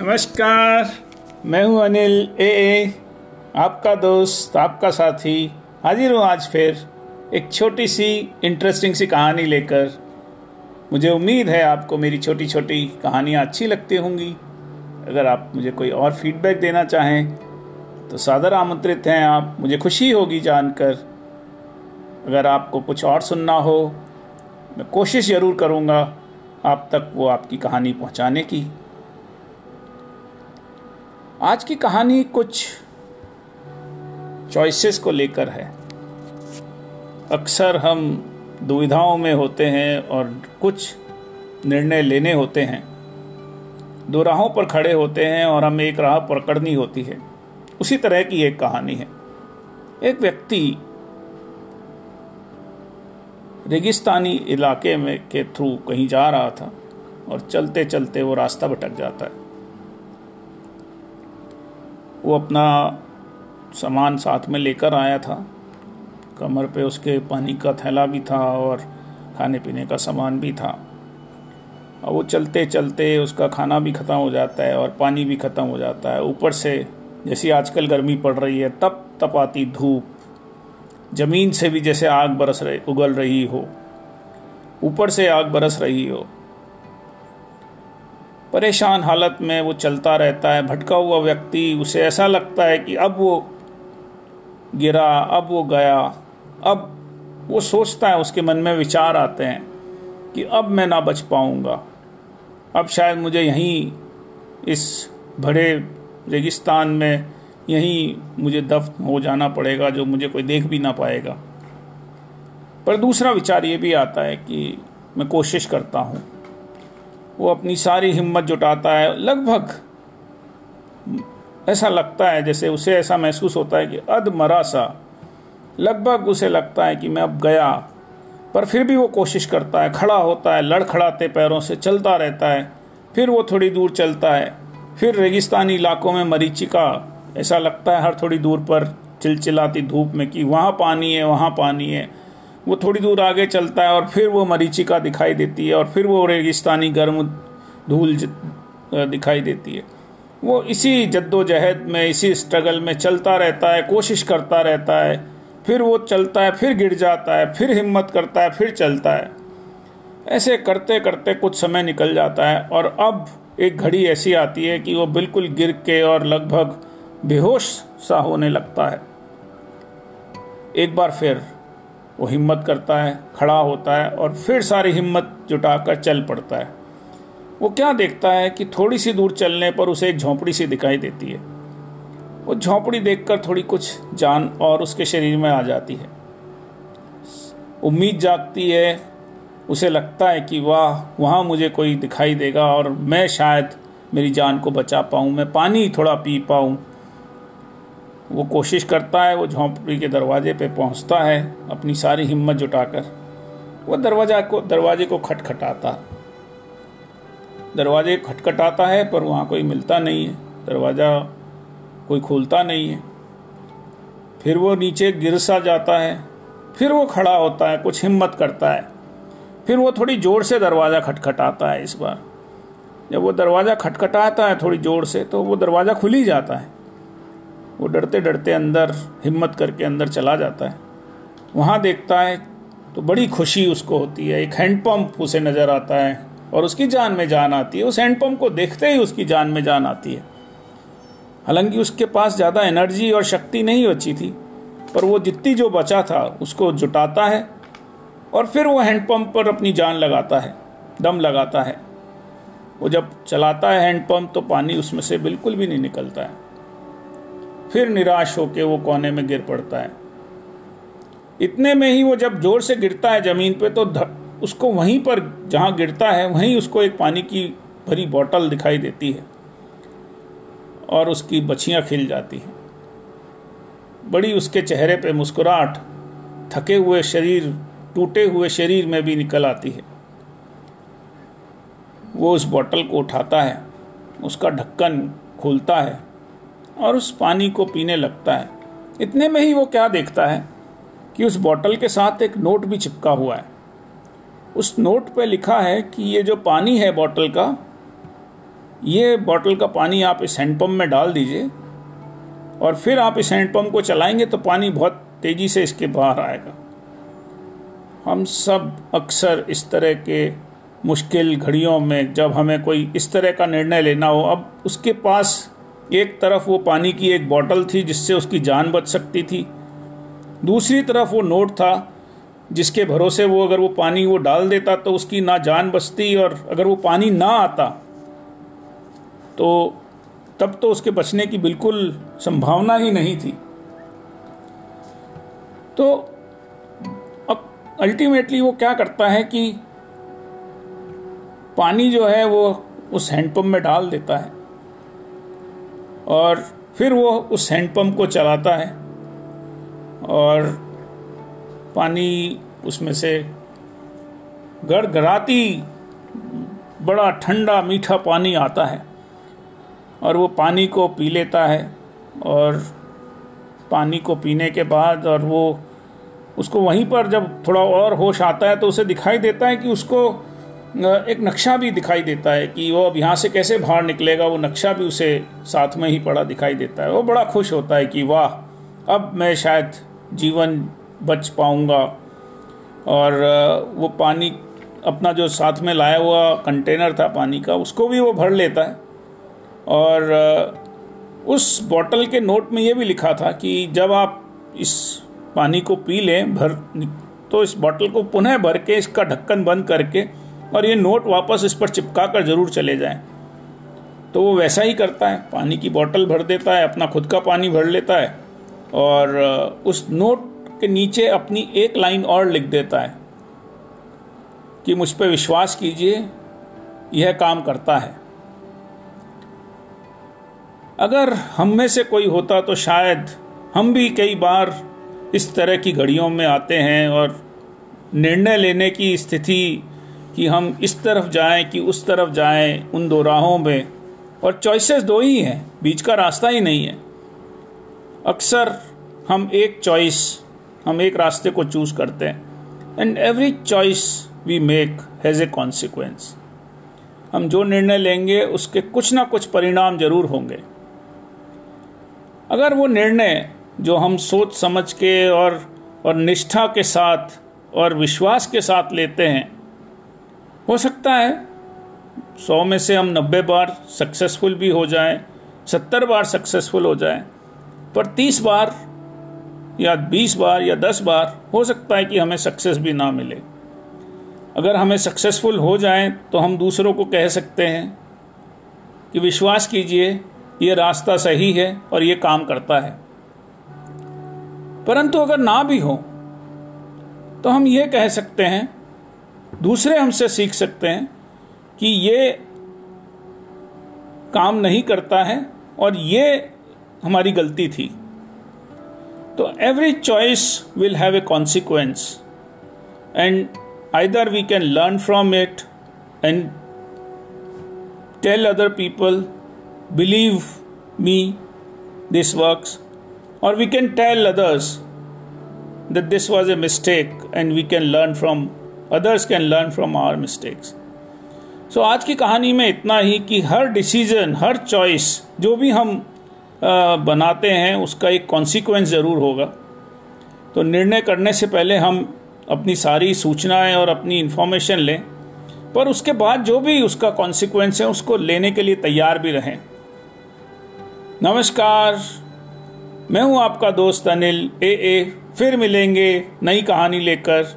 नमस्कार, मैं हूँ अनिल, ए ए, आपका दोस्त, आपका साथी। हाजिर हूँ आज फिर एक छोटी सी इंटरेस्टिंग सी कहानी लेकर। मुझे उम्मीद है आपको मेरी छोटी छोटी कहानियाँ अच्छी लगती होंगी। अगर आप मुझे कोई और फीडबैक देना चाहें तो सादर आमंत्रित हैं आप। मुझे खुशी होगी जानकर। अगर आपको कुछ और सुनना हो, मैं कोशिश ज़रूर करूँगा आप तक वो आपकी कहानी पहुँचाने की। आज की कहानी कुछ चॉइसेस को लेकर है। अक्सर हम दुविधाओं में होते हैं और कुछ निर्णय लेने होते हैं। दो राहों पर खड़े होते हैं और हमें एक राह पकड़नी होती है। उसी तरह की एक कहानी है। एक व्यक्ति रेगिस्तानी इलाके में के थ्रू कहीं जा रहा था और चलते चलते वो रास्ता भटक जाता है। वो अपना सामान साथ में लेकर आया था। कमर पे उसके पानी का थैला भी था और खाने पीने का सामान भी था। और वो चलते चलते उसका खाना भी ख़त्म हो जाता है और पानी भी ख़त्म हो जाता है। ऊपर से जैसी आजकल गर्मी पड़ रही है, तप तप आती धूप। ज़मीन से भी जैसे आग बरस रही, उगल रही हो। ऊपर से आग बरस रही हो। परेशान हालत में वो चलता रहता है, भटका हुआ व्यक्ति, उसे ऐसा लगता है कि अब वो गिरा, अब वो गया, अब वो सोचता है, उसके मन में विचार आते हैं कि अब मैं ना बच पाऊँगा। अब शायद मुझे यहीं इस भरे रेगिस्तान में यहीं मुझे दफ्त हो जाना पड़ेगा, जो मुझे कोई देख भी ना पाएगा। पर दूसरा विचार ये भी आता है कि मैं कोशिश करता हूँ। वो अपनी सारी हिम्मत जुटाता है। लगभग ऐसा लगता है जैसे उसे ऐसा महसूस होता है कि अध मरा सा। लगभग उसे लगता है कि मैं अब गया, पर फिर भी वो कोशिश करता है। खड़ा होता है, लड़खड़ाते पैरों से, चलता रहता है। फिर वो थोड़ी दूर चलता है। फिर रेगिस्तानी इलाकों में मरीचिका, ऐसा लगता है हर थोड़ी दूर पर चिलचिलाती धूप में कि वहाँ पानी है, वहाँ पानी है। वो थोड़ी दूर आगे चलता है और फिर वो मरीचिका दिखाई देती है और फिर वो रेगिस्तानी गर्म धूल दिखाई देती है। वो इसी जद्दोजहद में, इसी स्ट्रगल में चलता रहता है, कोशिश करता रहता है, फिर वो चलता है, फिर गिर जाता है, फिर हिम्मत करता है, फिर चलता है। ऐसे करते करते कुछ समय निकल जाता है और अब एक घड़ी ऐसी आती है कि वो बिल्कुल गिर के और लगभग बेहोश सा होने लगता है। एक बार फिर वो हिम्मत करता है, खड़ा होता है और फिर सारी हिम्मत जुटाकर चल पड़ता है। वो क्या देखता है कि थोड़ी सी दूर चलने पर उसे एक झोंपड़ी सी दिखाई देती है। वो झोंपड़ी देखकर थोड़ी कुछ जान और उसके शरीर में आ जाती है। उम्मीद जागती है, उसे लगता है कि वाह, वहाँ मुझे कोई दिखाई देगा और मैं शायद मेरी जान को बचा पाऊँ, मैं पानी थोड़ा पी पाऊँ। वो कोशिश करता है, वो झोंपड़ी के दरवाजे पे पहुँचता है, अपनी सारी हिम्मत जुटाकर। वो दरवाज़ा को, दरवाजे को खटखटाता। दरवाजे खटखटाता है, पर वहाँ कोई मिलता नहीं है। दरवाज़ा कोई खोलता नहीं है। फिर वो नीचे गिर सा जाता है। फिर वो खड़ा होता है, कुछ हिम्मत करता है। फिर वो थोड़ी ज़ोर से दरवाज़ा खटखटाता है इस बार। जब वो दरवाज़ा खटखटाता है थोड़ी ज़ोर से तो वो दरवाज़ा खुल ही जाता है। वो डरते डरते अंदर, हिम्मत करके अंदर चला जाता है। वहाँ देखता है तो बड़ी खुशी उसको होती है। एक हैंडपम्प उसे नज़र आता है और उसकी जान में जान आती है। उस हैंडपम्प को देखते ही उसकी जान में जान आती है। हालाँकि उसके पास ज़्यादा एनर्जी और शक्ति नहीं बची थी, पर वो जितनी जो बचा था उसको जुटाता है और फिर वो हैंडपम्प पर अपनी जान लगाता है, दम लगाता है। वो जब चलाता है हैंडपम्प तो पानी उसमें से बिल्कुल भी नहीं निकलता है। फिर निराश होकर वो कोने में गिर पड़ता है। इतने में ही वो जब ज़ोर से गिरता है ज़मीन पे तो उसको वहीं पर जहाँ गिरता है, वहीं उसको एक पानी की भरी बोतल दिखाई देती है और उसकी बछियाँ खिल जाती हैं। बड़ी उसके चेहरे पे मुस्कुराहट, थके हुए शरीर, टूटे हुए शरीर में भी निकल आती है। वो उस बोतल को उठाता है, उसका ढक्कन खोलता है और उस पानी को पीने लगता है। इतने में ही वो क्या देखता है कि उस बोतल के साथ एक नोट भी चिपका हुआ है। उस नोट पे लिखा है कि ये जो पानी है बोतल का, ये बॉटल का पानी आप इस हैंडपम्प में डाल दीजिए और फिर आप इस हैंडपम्प को चलाएँगे तो पानी बहुत तेज़ी से इसके बाहर आएगा। हम सब अक्सर इस तरह के मुश्किल घड़ियों में जब हमें कोई इस तरह का निर्णय लेना हो, अब उसके पास एक तरफ़ वो पानी की एक बोतल थी जिससे उसकी जान बच सकती थी। दूसरी तरफ़ वो नोट था जिसके भरोसे वो अगर वो पानी वो डाल देता तो उसकी ना जान बचती और अगर वो पानी ना आता तो तब तो उसके बचने की बिल्कुल संभावना ही नहीं थी। तो अब अल्टीमेटली वो क्या करता है कि पानी जो है वो उस हैंडपम्प में डाल देता है। और फिर वो उस हैंडपम्प को चलाता है और पानी उसमें से गड़गड़ाती बड़ा ठंडा मीठा पानी आता है और वो पानी को पी लेता है और पानी को पीने के बाद और वो उसको वहीं पर जब थोड़ा और होश आता है तो उसे दिखाई देता है कि उसको एक नक्शा भी दिखाई देता है कि वो अब यहाँ से कैसे बाहर निकलेगा, वो नक्शा भी उसे साथ में ही पड़ा दिखाई देता है। वो बड़ा खुश होता है कि वाह, अब मैं शायद जीवन बच पाऊँगा। और वो पानी अपना जो साथ में लाया हुआ कंटेनर था पानी का, उसको भी वो भर लेता है। और उस बॉटल के नोट में ये भी लिखा था कि जब आप इस पानी को पी लें, भर तो इस बॉटल को पुनः भर के, इसका ढक्कन बंद करके और ये नोट वापस इस पर चिपका कर ज़रूर चले जाएँ। तो वो वैसा ही करता है, पानी की बोतल भर देता है, अपना खुद का पानी भर लेता है और उस नोट के नीचे अपनी एक लाइन और लिख देता है कि मुझ पर विश्वास कीजिए, यह काम करता है। अगर हम में से कोई होता तो शायद हम भी कई बार इस तरह की घड़ियों में आते हैं और निर्णय लेने की स्थिति कि हम इस तरफ़ जाएँ कि उस तरफ़ जाएँ उन दो राहों में। और चॉइसेस दो ही हैं, बीच का रास्ता ही नहीं है। अक्सर हम एक चॉइस हम एक रास्ते को चूज़ करते हैं। And every choice we make has a consequence हम जो निर्णय लेंगे, उसके कुछ ना कुछ परिणाम ज़रूर होंगे। अगर वो निर्णय जो हम सोच समझ के और और निष्ठा के साथ और विश्वास के साथ लेते हैं हो सकता है। सौ में से हम नब्बे बार सक्सेसफुल भी हो जाएँ, सत्तर बार सक्सेसफुल हो जाएँ, पर तीस बार या बीस बार या दस बार हो सकता है कि हमें सक्सेस भी ना मिले। अगर हमें सक्सेसफुल हो जाएँ तो हम दूसरों को कह सकते हैं कि विश्वास कीजिए, ये रास्ता सही है और ये काम करता है। परंतु अगर ना भी हो तो हम ये कह सकते हैं दूसरे हमसे सीख सकते हैं कि ये काम नहीं करता है और ये हमारी गलती थी। तो every choice will have a consequence and either we can learn from it and tell other people believe me this works और we can tell others that this was a mistake and we can learn from others can learn from our mistakes so आज की कहानी में इतना ही कि हर decision her choice जो भी हम बनाते हैं, उसका एक कॉन्सिक्वेंस ज़रूर होगा। तो निर्णय करने से पहले हम अपनी सारी सूचनाएँ और अपनी इन्फॉर्मेशन लें, पर उसके बाद जो भी उसका कॉन्सिक्वेंस है, उसको लेने के लिए तैयार भी रहें। नमस्कार, मैं हूँ आपका दोस्त अनिल, ए ए, फिर मिलेंगे नई कहानी लेकर।